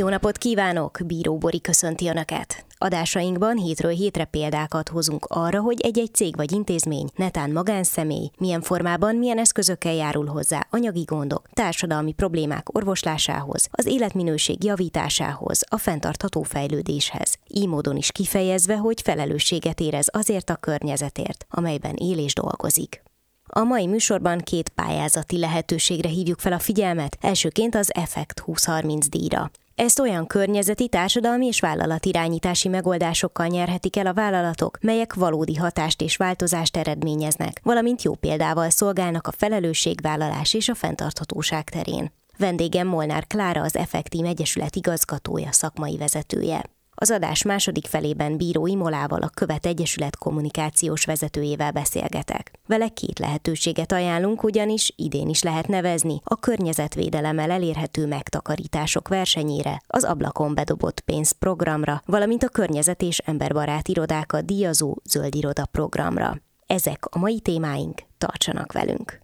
Jó napot kívánok! Bíró Bori köszönti Önöket! Adásainkban hétről hétre példákat hozunk arra, hogy egy-egy cég vagy intézmény, netán magánszemély, milyen formában, milyen eszközökkel járul hozzá anyagi gondok, társadalmi problémák orvoslásához, az életminőség javításához, a fenntartható fejlődéshez. Így módon is kifejezve, hogy felelősséget érez azért a környezetért, amelyben él és dolgozik. A mai műsorban két pályázati lehetőségre hívjuk fel a figyelmet, elsőként az Effect 2030 díjra. Ezt olyan környezeti, társadalmi és vállalatirányítási megoldásokkal nyerhetik el a vállalatok, melyek valódi hatást és változást eredményeznek, valamint jó példával szolgálnak a felelősségvállalás és a fenntarthatóság terén. Vendégem Molnár Klára, az Effektív Egyesület igazgatója, szakmai vezetője. Az adás második felében Bíró Imolával, a Követ Egyesület kommunikációs vezetőjével beszélgetek. Vele két lehetőséget ajánlunk, ugyanis idén is lehet nevezni a környezetvédelemmel elérhető megtakarítások versenyére, az ablakon bedobott pénz programra, valamint a környezet és emberbarát irodákat díjazó zöld iroda programra. Ezek a mai témáink, tartsanak velünk!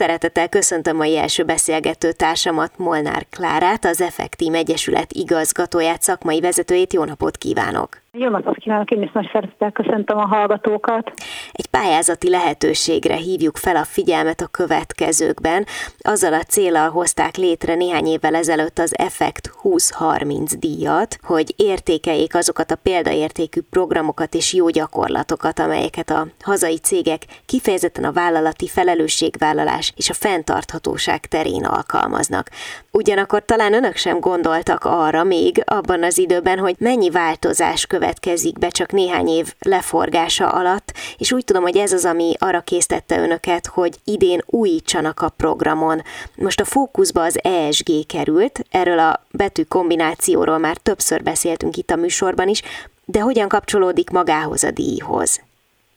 Szeretettel köszöntöm mai első beszélgető társamat, Molnár Klárát, az Effektív Egyesület igazgatóját, szakmai vezetőjét. Jó napot kívánok! Jó napot kívánok, én is nagy szeretettel köszöntöm a hallgatókat. Egy pályázati lehetőségre hívjuk fel a figyelmet a következőkben. Azzal a célral hozták létre néhány évvel ezelőtt az Effekt 2030 díjat, hogy értékeljék azokat a példaértékű programokat és jó gyakorlatokat, amelyeket a hazai cégek kifejezetten a vállalati felelősségvállalás és a fenntarthatóság terén alkalmaznak. Ugyanakkor talán önök sem gondoltak arra még abban az időben, hogy mennyi változás következik be csak néhány év leforgása alatt, és úgy tudom, hogy ez az, ami arra késztette önöket, hogy idén újítsanak a programon. Most a fókuszba az ESG került, erről a betű kombinációról már többször beszéltünk itt a műsorban is, de hogyan kapcsolódik magához a díjhoz?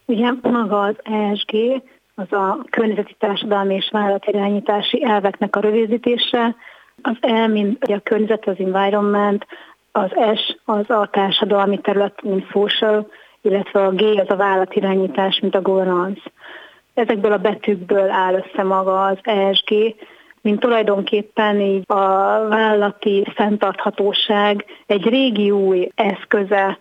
Ugye maga az ESG, az a környezeti társadalmi és vállalatirányítási elveknek a rövidítése, az E, mint a környezet, az environment, az S az a társadalmi terület, mint social, illetve a G az a vállalatirányítás, mint a governance. Ezekből a betűkből áll össze maga az ESG, mint tulajdonképpen így a vállalati fenntarthatóság egy régi új eszköze,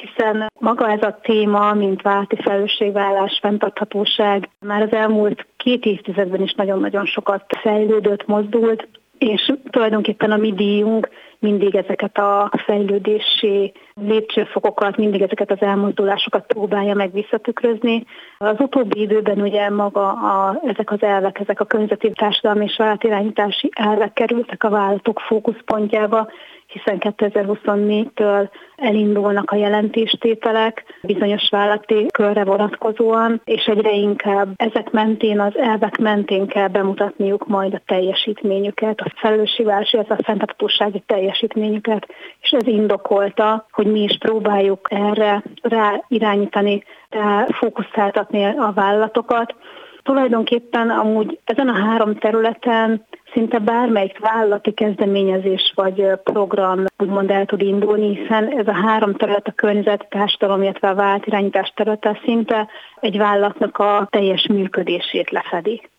hiszen maga ez a téma, mint válti felelősségvállás, fenntarthatóság már az elmúlt két évtizedben is nagyon-nagyon sokat fejlődött, mozdult, és tulajdonképpen a mi díjunk mindig ezeket a fejlődési lépcsőfokokat, mindig ezeket az elmozdulásokat próbálja meg visszatükrözni. Az utóbbi időben ugye maga a, ezek az elvek, ezek a környezeti társadalmi és vállalatirányítási elvek kerültek a vállalatok fókuszpontjába, hiszen 2024-től elindulnak a jelentéstételek bizonyos vállalati körre vonatkozóan, és egyre inkább ezek mentén, az elvek mentén kell bemutatniuk majd a teljesítményüket, a felelősségvállalási, ez a fenntartósági teljesítményüket, és ez indokolta, hogy mi is próbáljuk erre rá irányítani, rá fókuszáltatni a vállalatokat, Tulajdonképpen amúgy ezen a három területen szinte bármelyik vállalati kezdeményezés vagy program úgymond el tud indulni, hiszen ez a három terület a környezet, társadalom, illetve a vállalatirányítás területe szinte egy vállalatnak a teljes működését lefedi.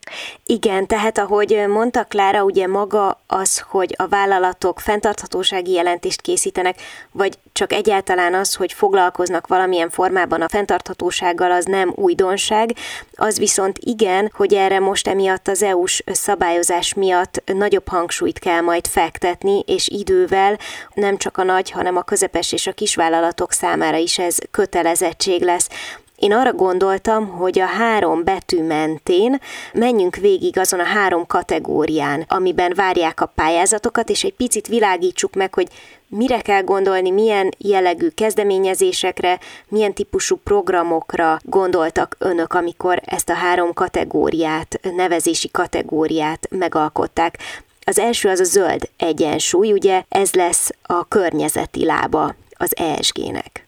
Igen, tehát ahogy mondta Klára, ugye maga az, hogy a vállalatok fenntarthatósági jelentést készítenek, vagy csak egyáltalán az, hogy foglalkoznak valamilyen formában a fenntarthatósággal, az nem újdonság. Az viszont igen, hogy erre most emiatt az EU-s szabályozás miatt nagyobb hangsúlyt kell majd fektetni, és idővel nem csak a nagy, hanem a közepes és a kisvállalatok számára is ez kötelezettség lesz. Én arra gondoltam, hogy a három betű mentén menjünk végig azon a három kategórián, amiben várják a pályázatokat, és egy picit világítsuk meg, hogy mire kell gondolni, milyen jellegű kezdeményezésekre, milyen típusú programokra gondoltak önök, amikor ezt a három kategóriát, nevezési kategóriát megalkották. Az első az a zöld egyensúly, ugye ez lesz a környezeti lába az ESG-nek.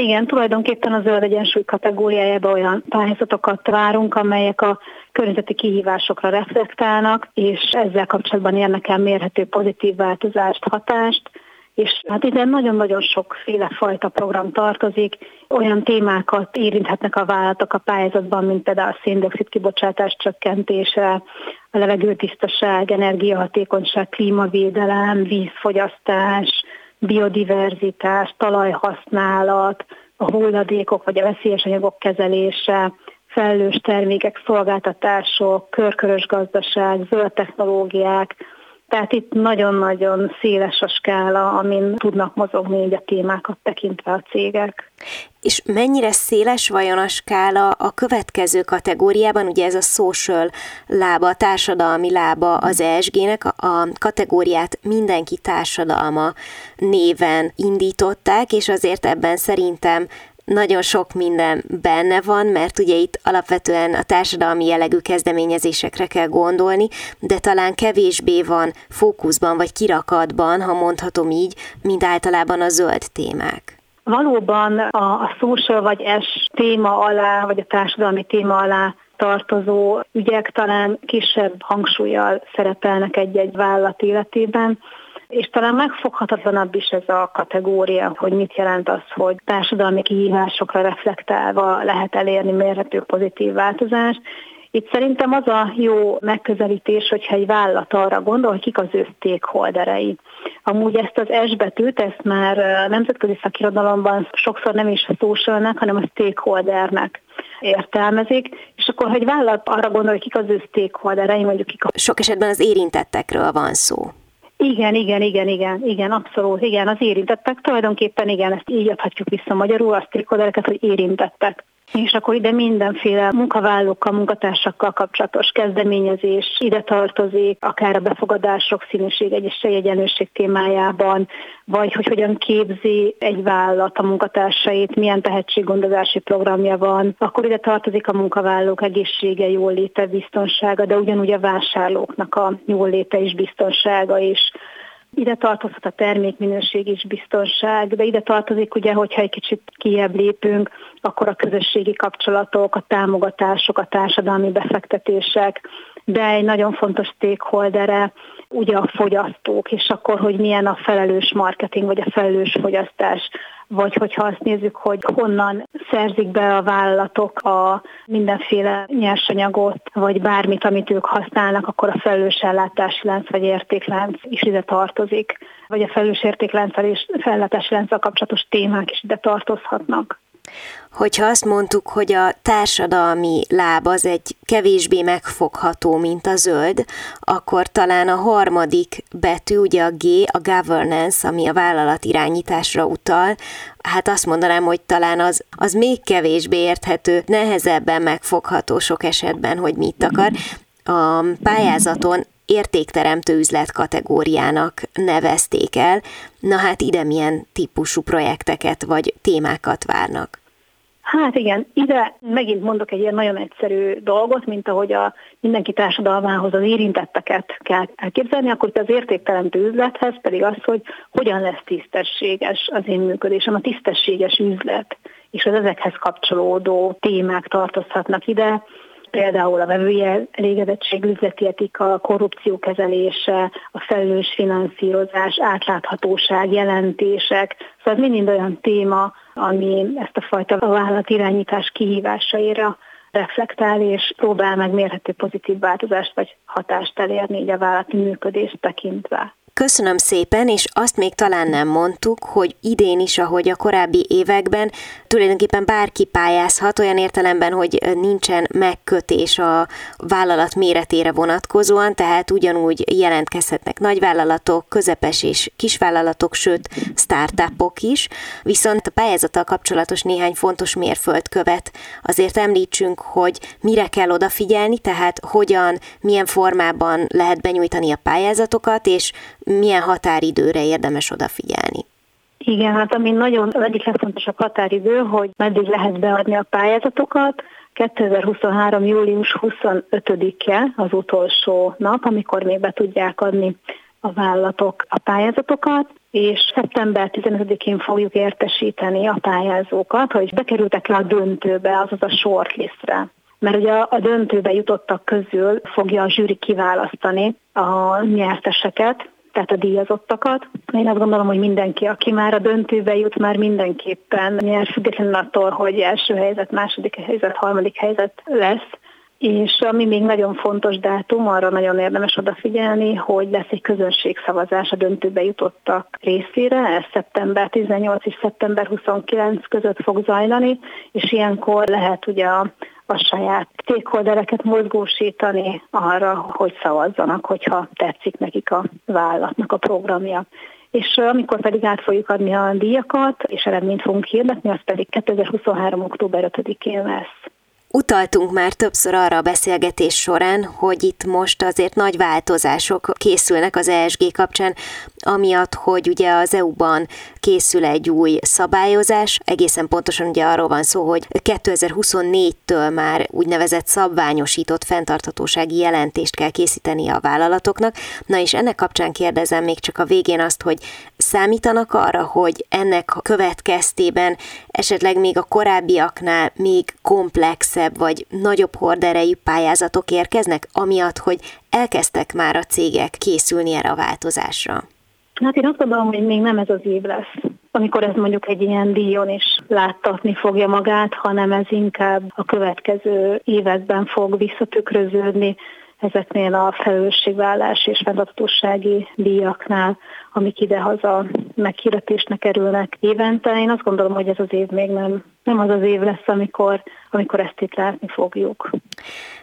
Igen, tulajdonképpen a zöld egyensúly kategóriájában olyan pályázatokat várunk, amelyek a környezeti kihívásokra reflektálnak, és ezzel kapcsolatban érnek el mérhető pozitív változást, hatást, és hát ide nagyon-nagyon sokféle fajta program tartozik, olyan témákat érinthetnek a vállalatok a pályázatban, mint például a széndiokszid kibocsátás csökkentése, a levegőtisztaság, energiahatékonyság, klímavédelem, vízfogyasztás, biodiverzitás, talajhasználat, a hulladékok vagy a veszélyes anyagok kezelése, felelős termékek, szolgáltatások, körkörös gazdaság, zöld technológiák, tehát itt nagyon-nagyon széles a skála, amin tudnak mozogni így a témákat tekintve a cégek. És mennyire széles vajon a skála a következő kategóriában, ugye ez a social lába, a társadalmi lába az ESG-nek, a kategóriát mindenki társadalma néven indították, és azért ebben szerintem nagyon sok minden benne van, mert ugye itt alapvetően a társadalmi jellegű kezdeményezésekre kell gondolni, de talán kevésbé van fókuszban vagy kirakatban, ha mondhatom így, mint általában a zöld témák. Valóban a, a social vagy S téma alá, vagy a társadalmi téma alá tartozó ügyek talán kisebb hangsúlyjal szerepelnek egy-egy vállalat életében, és talán megfoghatatlanabb is ez a kategória, hogy mit jelent az, hogy társadalmi kihívásokra reflektálva lehet elérni mérhető pozitív változást, itt szerintem az a jó megközelítés, hogyha egy vállalat arra gondol, hogy kik az ő stakeholderei. Amúgy ezt az S betűt, ezt már nemzetközi szakirodalomban sokszor nem is a socialnek, hanem a stakeholdernek értelmezik, és akkor, hogy vállalat arra gondol, hogy kik az ő stakeholderei, mondjuk kik a... Sok esetben az érintettekről van szó. Igen, igen, igen, igen, igen, abszolút, igen, az érintettek, tulajdonképpen igen, ezt így adhatjuk vissza magyarul, a stakeholdereket, hogy érintettek. És akkor ide mindenféle munkavállalókkal, munkatársakkal kapcsolatos kezdeményezés ide tartozik, akár a befogadások színűség, egyes egyenlőség témájában, vagy hogy hogyan képzi egy vállalat a munkatársait, milyen tehetséggondozási programja van. Akkor ide tartozik a munkavállalók egészsége, jóléte, biztonsága, de ugyanúgy a vásárlóknak a jóléte és biztonsága is. Ide tartozhat a termékminőség és biztonság, de ide tartozik ugye, hogyha egy kicsit kiebb lépünk, akkor a közösségi kapcsolatok, a támogatások, a társadalmi befektetések, de egy nagyon fontos stakeholdere ugye a fogyasztók, és akkor, hogy milyen a felelős marketing, vagy a felelős fogyasztás, vagy hogyha azt nézzük, hogy honnan szerzik be a vállalatok a mindenféle nyersanyagot, vagy bármit, amit ők használnak, akkor a felelős ellátási lánc vagy értéklánc is ide tartozik, vagy a felelős értéklánccal és fellátási lánccal kapcsolatos témák is ide tartozhatnak. Hogyha azt mondtuk, hogy a társadalmi láb az egy kevésbé megfogható, mint a zöld, akkor talán a harmadik betű, ugye a G, a governance, ami a vállalat irányításra utal, hát azt mondanám, hogy talán az, az még kevésbé érthető, nehezebben megfogható sok esetben, hogy mit akar. A pályázaton értékteremtő üzlet kategóriának nevezték el. Na hát ide milyen típusú projekteket vagy témákat várnak? Hát igen, ide megint mondok egy ilyen nagyon egyszerű dolgot, mint ahogy a mindenki társadalmához az érintetteket kell elképzelni, akkor itt az értékteremtő üzlethez pedig az, hogy hogyan lesz tisztességes az én működésem, a tisztességes üzlet, és az ezekhez kapcsolódó témák tartozhatnak ide, például a vevője elégedettség, üzleti etika, korrupció kezelése, a felelős finanszírozás, átláthatóság, jelentések. Szóval ez mind olyan téma, ami ezt a fajta vállalatirányítás kihívásaira reflektál, és próbál meg mérhető pozitív változást vagy hatást elérni így a vállalati működést tekintve. Köszönöm szépen, és azt még talán nem mondtuk, hogy idén is, ahogy a korábbi években, tulajdonképpen bárki pályázhat, olyan értelemben, hogy nincsen megkötés a vállalat méretére vonatkozóan, tehát ugyanúgy jelentkezhetnek nagyvállalatok, közepes és kisvállalatok, sőt, startupok is. Viszont a pályázattal kapcsolatos néhány fontos mérföldkövet azért említsünk, hogy mire kell odafigyelni, tehát hogyan, milyen formában lehet benyújtani a pályázatokat, és milyen határidőre érdemes odafigyelni? Igen, hát ami nagyon egyik legfontosabb határidő, hogy meddig lehet beadni a pályázatokat. 2023. július 25-e az utolsó nap, amikor még be tudják adni a vállalatok a pályázatokat, és szeptember 15-én fogjuk értesíteni a pályázókat, hogy bekerültek le a döntőbe, azaz a shortlistre. Mert ugye a döntőbe jutottak közül fogja a zsűri kiválasztani a nyerteseket, tehát a díjazottakat. Én azt gondolom, hogy mindenki, aki már a döntőbe jut, már mindenképpen nyer, függetlenül attól, hogy első helyzet, második helyzet, harmadik helyzet lesz. És ami még nagyon fontos dátum, arra nagyon érdemes odafigyelni, hogy lesz egy közönségszavazás a döntőbe jutottak részére, ez szeptember 18 és szeptember 29 között fog zajlani, és ilyenkor lehet ugye a a saját stakeholdereket mozgósítani arra, hogy szavazzanak, hogyha tetszik nekik a vállalatnak a programja. És amikor pedig át fogjuk adni a díjakat, és eredményt fogunk hirdetni, az pedig 2023. október 5-én lesz. Utaltunk már többször arra a beszélgetés során, hogy itt most azért nagy változások készülnek az ESG kapcsán, amiatt, hogy ugye az EU-ban készül egy új szabályozás, egészen pontosan ugye arról van szó, hogy 2024-től már úgynevezett szabványosított fenntarthatósági jelentést kell készíteni a vállalatoknak. Na és ennek kapcsán kérdezem még csak a végén azt, hogy számítanak arra, hogy ennek következtében esetleg még a korábbiaknál még komplexebb vagy nagyobb horderejű pályázatok érkeznek, amiatt, hogy elkezdtek már a cégek készülni erre a változásra? Hát én azt gondolom, hogy még nem ez az év lesz, amikor ez mondjuk egy ilyen díjon is láttatni fogja magát, hanem ez inkább a következő években fog visszatükröződni ezeknél a felelősségvállás és fenntartósági díjaknál, amik idehaza meghirdetésnek kerülnek évente. Én azt gondolom, hogy ez az év még nem, nem az az év lesz, amikor, amikor ezt itt látni fogjuk.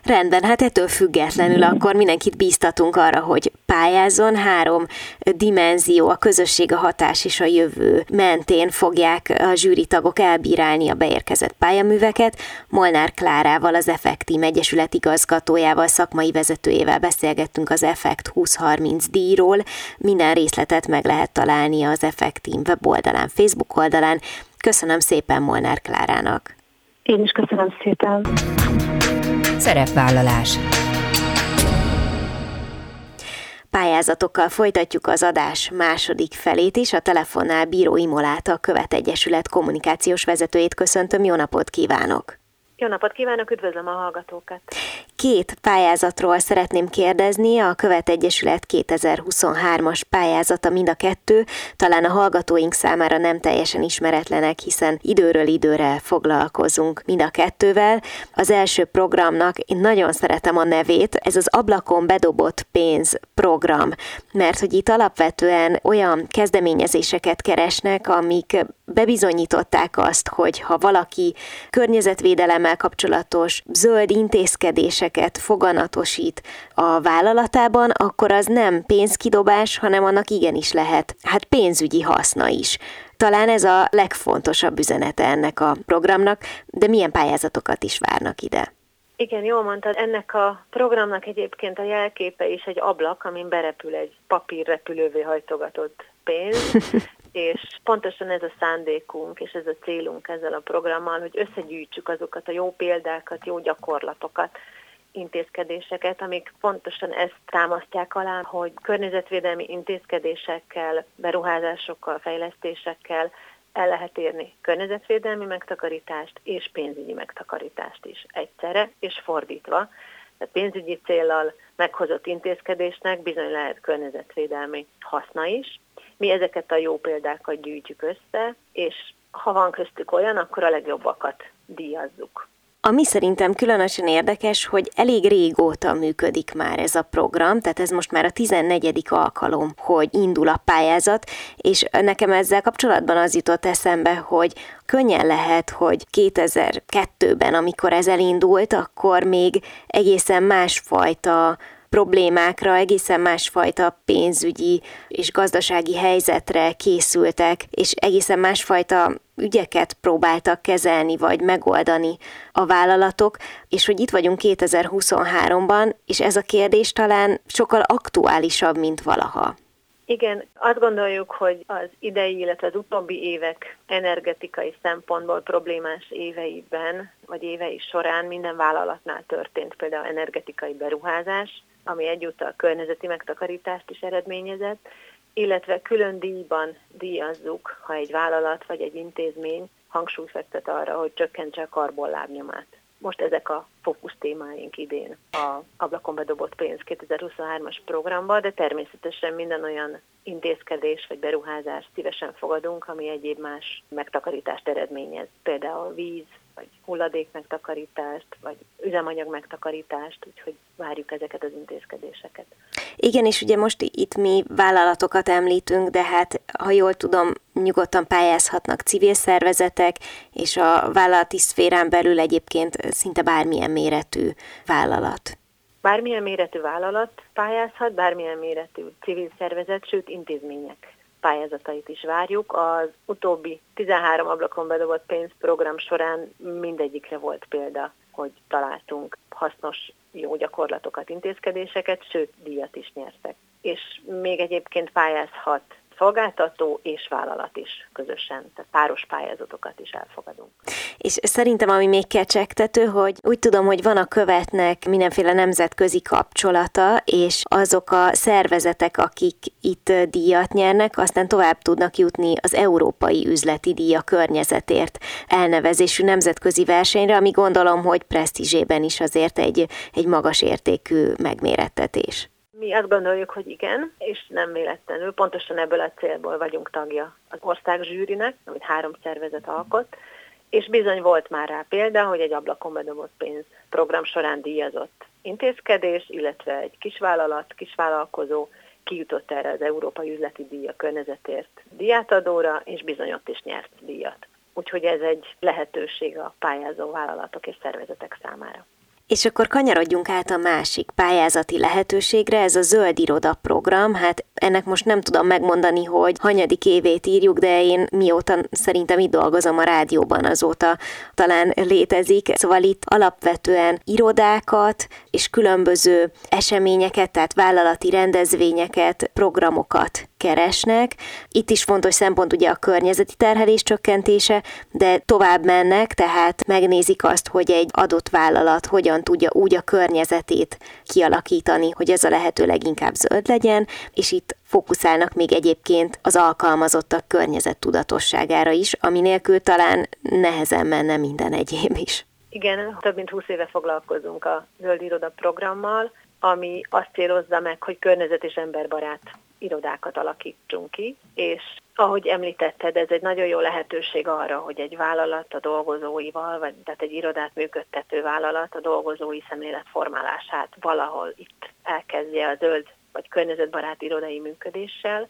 Rendben, hát ettől függetlenül akkor mindenkit bíztatunk arra, hogy pályázon. Három dimenzió, a közösség, a hatás és a jövő mentén fogják a zsűri tagok elbírálni a beérkezett pályaműveket. Molnár Klárával, az Effektim Egyesület igazgatójával, szakmai vezetőjével beszélgettünk az Effekt 2030 díjról. Minden részletet meg lehet találni az Effektim weboldalán, Facebook oldalán. Köszönöm szépen Molnár Klárának. Én is köszönöm szépen. Szerepvállalás Pályázatokkal folytatjuk az adás második felét is. A telefonnál Bíró Imoláta, a Követ Egyesület kommunikációs vezetőjét köszöntöm. Jó napot kívánok! Jó napot kívánok, üdvözlöm a hallgatókat! Két pályázatról szeretném kérdezni, a Követ Egyesület 2023-as pályázata mind a kettő, talán a hallgatóink számára nem teljesen ismeretlenek, hiszen időről időre foglalkozunk mind a kettővel. Az első programnak én nagyon szeretem a nevét, ez az ablakon bedobott pénz program, mert hogy itt alapvetően olyan kezdeményezéseket keresnek, amik bebizonyították azt, hogy ha valaki környezetvédelemmel kapcsolatos zöld intézkedéseket foganatosít a vállalatában, akkor az nem pénzkidobás, hanem annak igenis lehet, hát pénzügyi haszna is. Talán ez a legfontosabb üzenete ennek a programnak, de milyen pályázatokat is várnak ide? Igen, jól mondtad, ennek a programnak egyébként a jelképe is egy ablak, amin berepül egy papírrepülővé hajtogatott pénz, és pontosan ez a szándékunk, és ez a célunk ezzel a programmal, hogy összegyűjtsük azokat a jó példákat, jó gyakorlatokat, intézkedéseket, amik pontosan ezt támasztják alá, hogy környezetvédelmi intézkedésekkel, beruházásokkal, fejlesztésekkel el lehet érni környezetvédelmi megtakarítást és pénzügyi megtakarítást is egyszerre, és fordítva. Tehát pénzügyi célral meghozott intézkedésnek bizony lehet környezetvédelmi haszna is, mi ezeket a jó példákat gyűjtjük össze, és ha van köztük olyan, akkor a legjobbakat díjazzuk. Ami szerintem különösen érdekes, hogy elég régóta működik már ez a program, tehát ez most már a 14. alkalom, hogy indul a pályázat, és nekem ezzel kapcsolatban az jutott eszembe, hogy könnyen lehet, hogy 2002-ben, amikor ez elindult, akkor még egészen másfajta problémákra, egészen másfajta pénzügyi és gazdasági helyzetre készültek, és egészen másfajta ügyeket próbáltak kezelni vagy megoldani a vállalatok, és hogy itt vagyunk 2023-ban, és ez a kérdés talán sokkal aktuálisabb, mint valaha. Igen, azt gondoljuk, hogy az idei, illetve az utóbbi évek energetikai szempontból problémás éveiben, vagy évei során minden vállalatnál történt például energetikai beruházás, ami egyúttal környezeti megtakarítást is eredményezett, illetve külön díjban díjazzuk, ha egy vállalat vagy egy intézmény hangsúlyt fektet arra, hogy csökkentse a karbonlábnyomát. Most ezek a fókusz témáink idén a ablakon bedobott pénz 2023-as programba, de természetesen minden olyan intézkedés vagy beruházást szívesen fogadunk, ami egyéb más megtakarítást eredményez. Például víz, vagy hulladék megtakarítást, vagy üzemanyag megtakarítást, úgyhogy várjuk ezeket az intézkedéseket. Igen, és ugye most itt mi vállalatokat említünk, de hát, ha jól tudom, nyugodtan pályázhatnak civil szervezetek, és a vállalati szférán belül egyébként szinte bármilyen méretű vállalat. Bármilyen méretű vállalat pályázhat, bármilyen méretű civil szervezet, sőt intézmények pályázatait is várjuk. Az utóbbi 13 ablakon bedobott pénzprogram során mindegyikre volt példa, hogy találtunk hasznos jó gyakorlatokat, intézkedéseket, sőt, díjat is nyertek. És még egyébként pályázhat szolgáltató és vállalat is közösen, tehát páros pályázatokat is elfogadunk. És szerintem ami még kecsegtető, hogy úgy tudom, hogy van a követnek mindenféle nemzetközi kapcsolata, és azok a szervezetek, akik itt díjat nyernek, aztán tovább tudnak jutni az Európai Üzleti Díja környezetért elnevezésű nemzetközi versenyre, ami gondolom, hogy presztízsében is azért egy, egy magas értékű megmérettetés. Mi azt gondoljuk, hogy igen, és nem véletlenül. Pontosan ebből a célból vagyunk tagja az ország zsűrinek, amit három szervezet alkot, és bizony volt már rá példa, hogy egy ablakon bedobott pénz program során díjazott intézkedés, illetve egy kisvállalat, kisvállalkozó kijutott erre az Európai Üzleti Díja környezetért díjátadóra, és bizony ott is nyert díjat. Úgyhogy ez egy lehetőség a pályázó vállalatok és szervezetek számára. És akkor kanyarodjunk át a másik pályázati lehetőségre, ez a Zöld Iroda program. Hát ennek most nem tudom megmondani, hogy hanyadik évét írjuk, de én mióta szerintem itt dolgozom a rádióban, azóta talán létezik. Szóval itt alapvetően irodákat és különböző eseményeket, tehát vállalati rendezvényeket, programokat keresnek. Itt is fontos szempont ugye a környezeti terhelés csökkentése, de tovább mennek, tehát megnézik azt, hogy egy adott vállalat hogyan tudja úgy a környezetét kialakítani, hogy ez a lehető leginkább zöld legyen, és itt fókuszálnak még egyébként az alkalmazottak környezet tudatosságára is, ami nélkül talán nehezen menne minden egyéb is. Igen, több mint 20 éve foglalkozunk a Zöld Iroda programmal, ami azt célozza meg, hogy környezet és emberbarát irodákat alakítsunk ki, és ahogy említetted, ez egy nagyon jó lehetőség arra, hogy egy vállalat a dolgozóival, vagy tehát egy irodát működtető vállalat a dolgozói szemlélet formálását valahol itt elkezdje a zöld vagy környezetbarát irodai működéssel,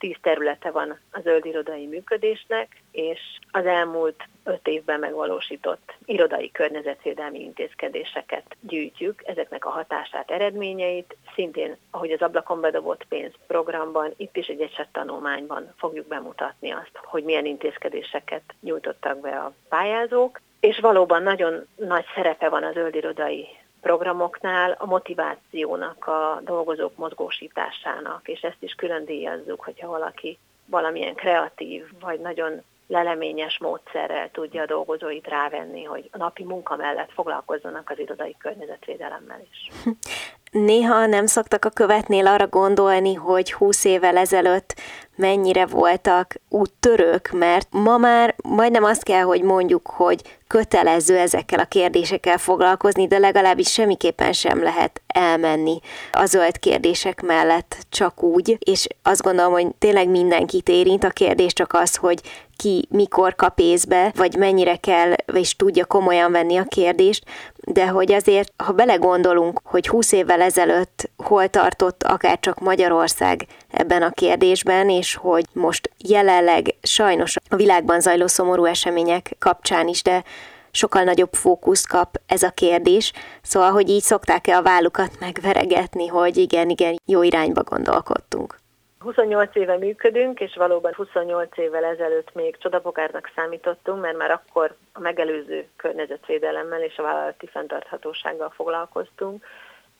tíz területe van a zöld irodai működésnek, és az elmúlt öt évben megvalósított irodai környezetvédelmi intézkedéseket gyűjtjük, ezeknek a hatását, eredményeit, szintén, ahogy az ablakon bedobott pénz programban, itt is egy tanulmányban fogjuk bemutatni azt, hogy milyen intézkedéseket nyújtottak be a pályázók, és valóban nagyon nagy szerepe van az zöld irodai programoknál a motivációnak, a dolgozók mozgósításának, és ezt is külön díjazzuk, hogyha valaki valamilyen kreatív, vagy nagyon leleményes módszerrel tudja a dolgozóit rávenni, hogy a napi munka mellett foglalkozzanak az irodai környezetvédelemmel is. Néha nem szoktak a követnél arra gondolni, hogy 20 évvel ezelőtt mennyire voltak úttörők, mert ma már majdnem azt kell, hogy mondjuk, hogy kötelező ezekkel a kérdésekkel foglalkozni, de legalábbis semmiképpen sem lehet elmenni a zöld kérdések mellett csak úgy, és azt gondolom, hogy tényleg mindenkit érint, a kérdés csak az, hogy ki mikor kap észbe, vagy mennyire kell, és tudja komolyan venni a kérdést, de hogy azért, ha belegondolunk, hogy 20 évvel ezelőtt hol tartott akár csak Magyarország ebben a kérdésben, és hogy most jelenleg sajnos a világban zajló szomorú események kapcsán is, de sokkal nagyobb fókuszt kap ez a kérdés, szóval, hogy így szokták-e a vállukat megveregetni, hogy igen, igen, jó irányba gondolkodtunk. 28 éve működünk, és valóban 28 évvel ezelőtt még csodapokárnak számítottunk, mert már akkor a megelőző környezetvédelemmel és a vállalati fenntarthatósággal foglalkoztunk.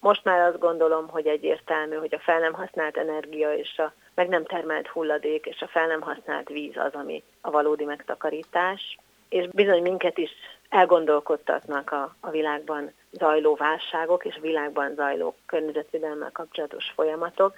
Most már azt gondolom, hogy egyértelmű, hogy a fel nem használt energia és a meg nem termelt hulladék és a fel nem használt víz az, ami a valódi megtakarítás. És bizony minket is elgondolkodtatnak a, a világban zajló válságok és világban zajló környezetvédelemmel kapcsolatos folyamatok.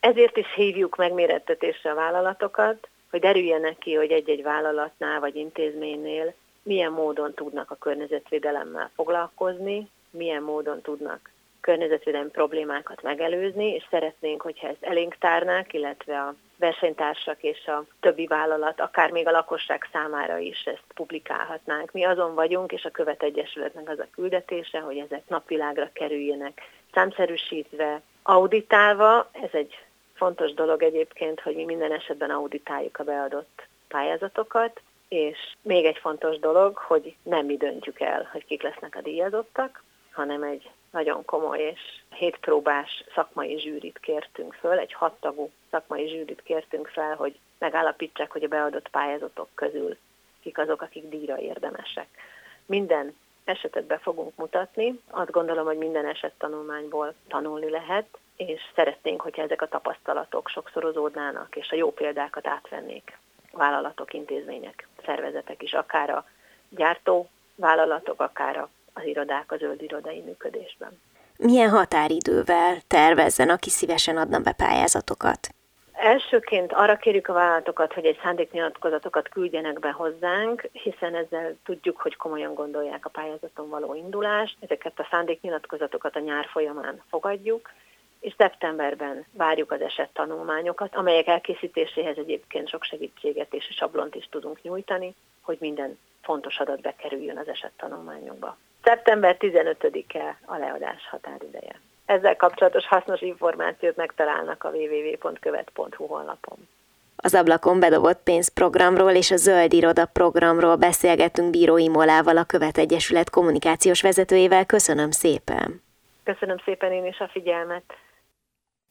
Ezért is hívjuk megmérettetésre a vállalatokat, hogy derüljenek ki, hogy egy-egy vállalatnál vagy intézménynél milyen módon tudnak a környezetvédelemmel foglalkozni, milyen módon tudnak környezetvédelmi problémákat megelőzni, és szeretnénk, hogyha ezt elénk tárnák, illetve a versenytársak és a többi vállalat, akár még a lakosság számára is ezt publikálhatnánk. Mi azon vagyunk, és a Követegyesületnek az a küldetése, hogy ezek napvilágra kerüljenek, számszerűsítve, auditálva, ez egy fontos dolog egyébként, hogy mi minden esetben auditáljuk a beadott pályázatokat, és még egy fontos dolog, hogy nem mi döntjük el, hogy kik lesznek a díjazottak, hanem egy nagyon komoly és hétpróbás szakmai zsűrit kértünk föl, egy hattagú szakmai zsűrit kértünk fel, hogy megállapítsák, hogy a beadott pályázatok közül kik azok, akik díjra érdemesek. Minden esetet be fogunk mutatni. Azt gondolom, hogy minden eset tanulmányból tanulni lehet, és szeretnénk, hogyha ezek a tapasztalatok sokszorozódnának, és a jó példákat átvennék vállalatok, intézmények, szervezetek is, akár a gyártó vállalatok, akár az irodák a zöld irodai működésben. Milyen határidővel tervezzen, aki szívesen adna be pályázatokat? Elsőként arra kérjük a vállalatokat, hogy egy szándéknyilatkozatokat küldjenek be hozzánk, hiszen ezzel tudjuk, hogy komolyan gondolják a pályázaton való indulást. Ezeket a szándéknyilatkozatokat a nyár folyamán fogadjuk, és szeptemberben várjuk az esettanulmányokat, amelyek elkészítéséhez egyébként sok segítséget és sablont is tudunk nyújtani, hogy minden fontos adat bekerüljön az esettanulmányokba. Szeptember 15-e a leadás határideje. Ezzel kapcsolatos hasznos információt megtalálnak a www.követ.hu honlapon. Az ablakon bedobott pénzprogramról és a Zöld Iroda programról beszélgetünk Bírói Molával, a Követ Egyesület kommunikációs vezetőjével. Köszönöm szépen! Köszönöm szépen én is a figyelmet!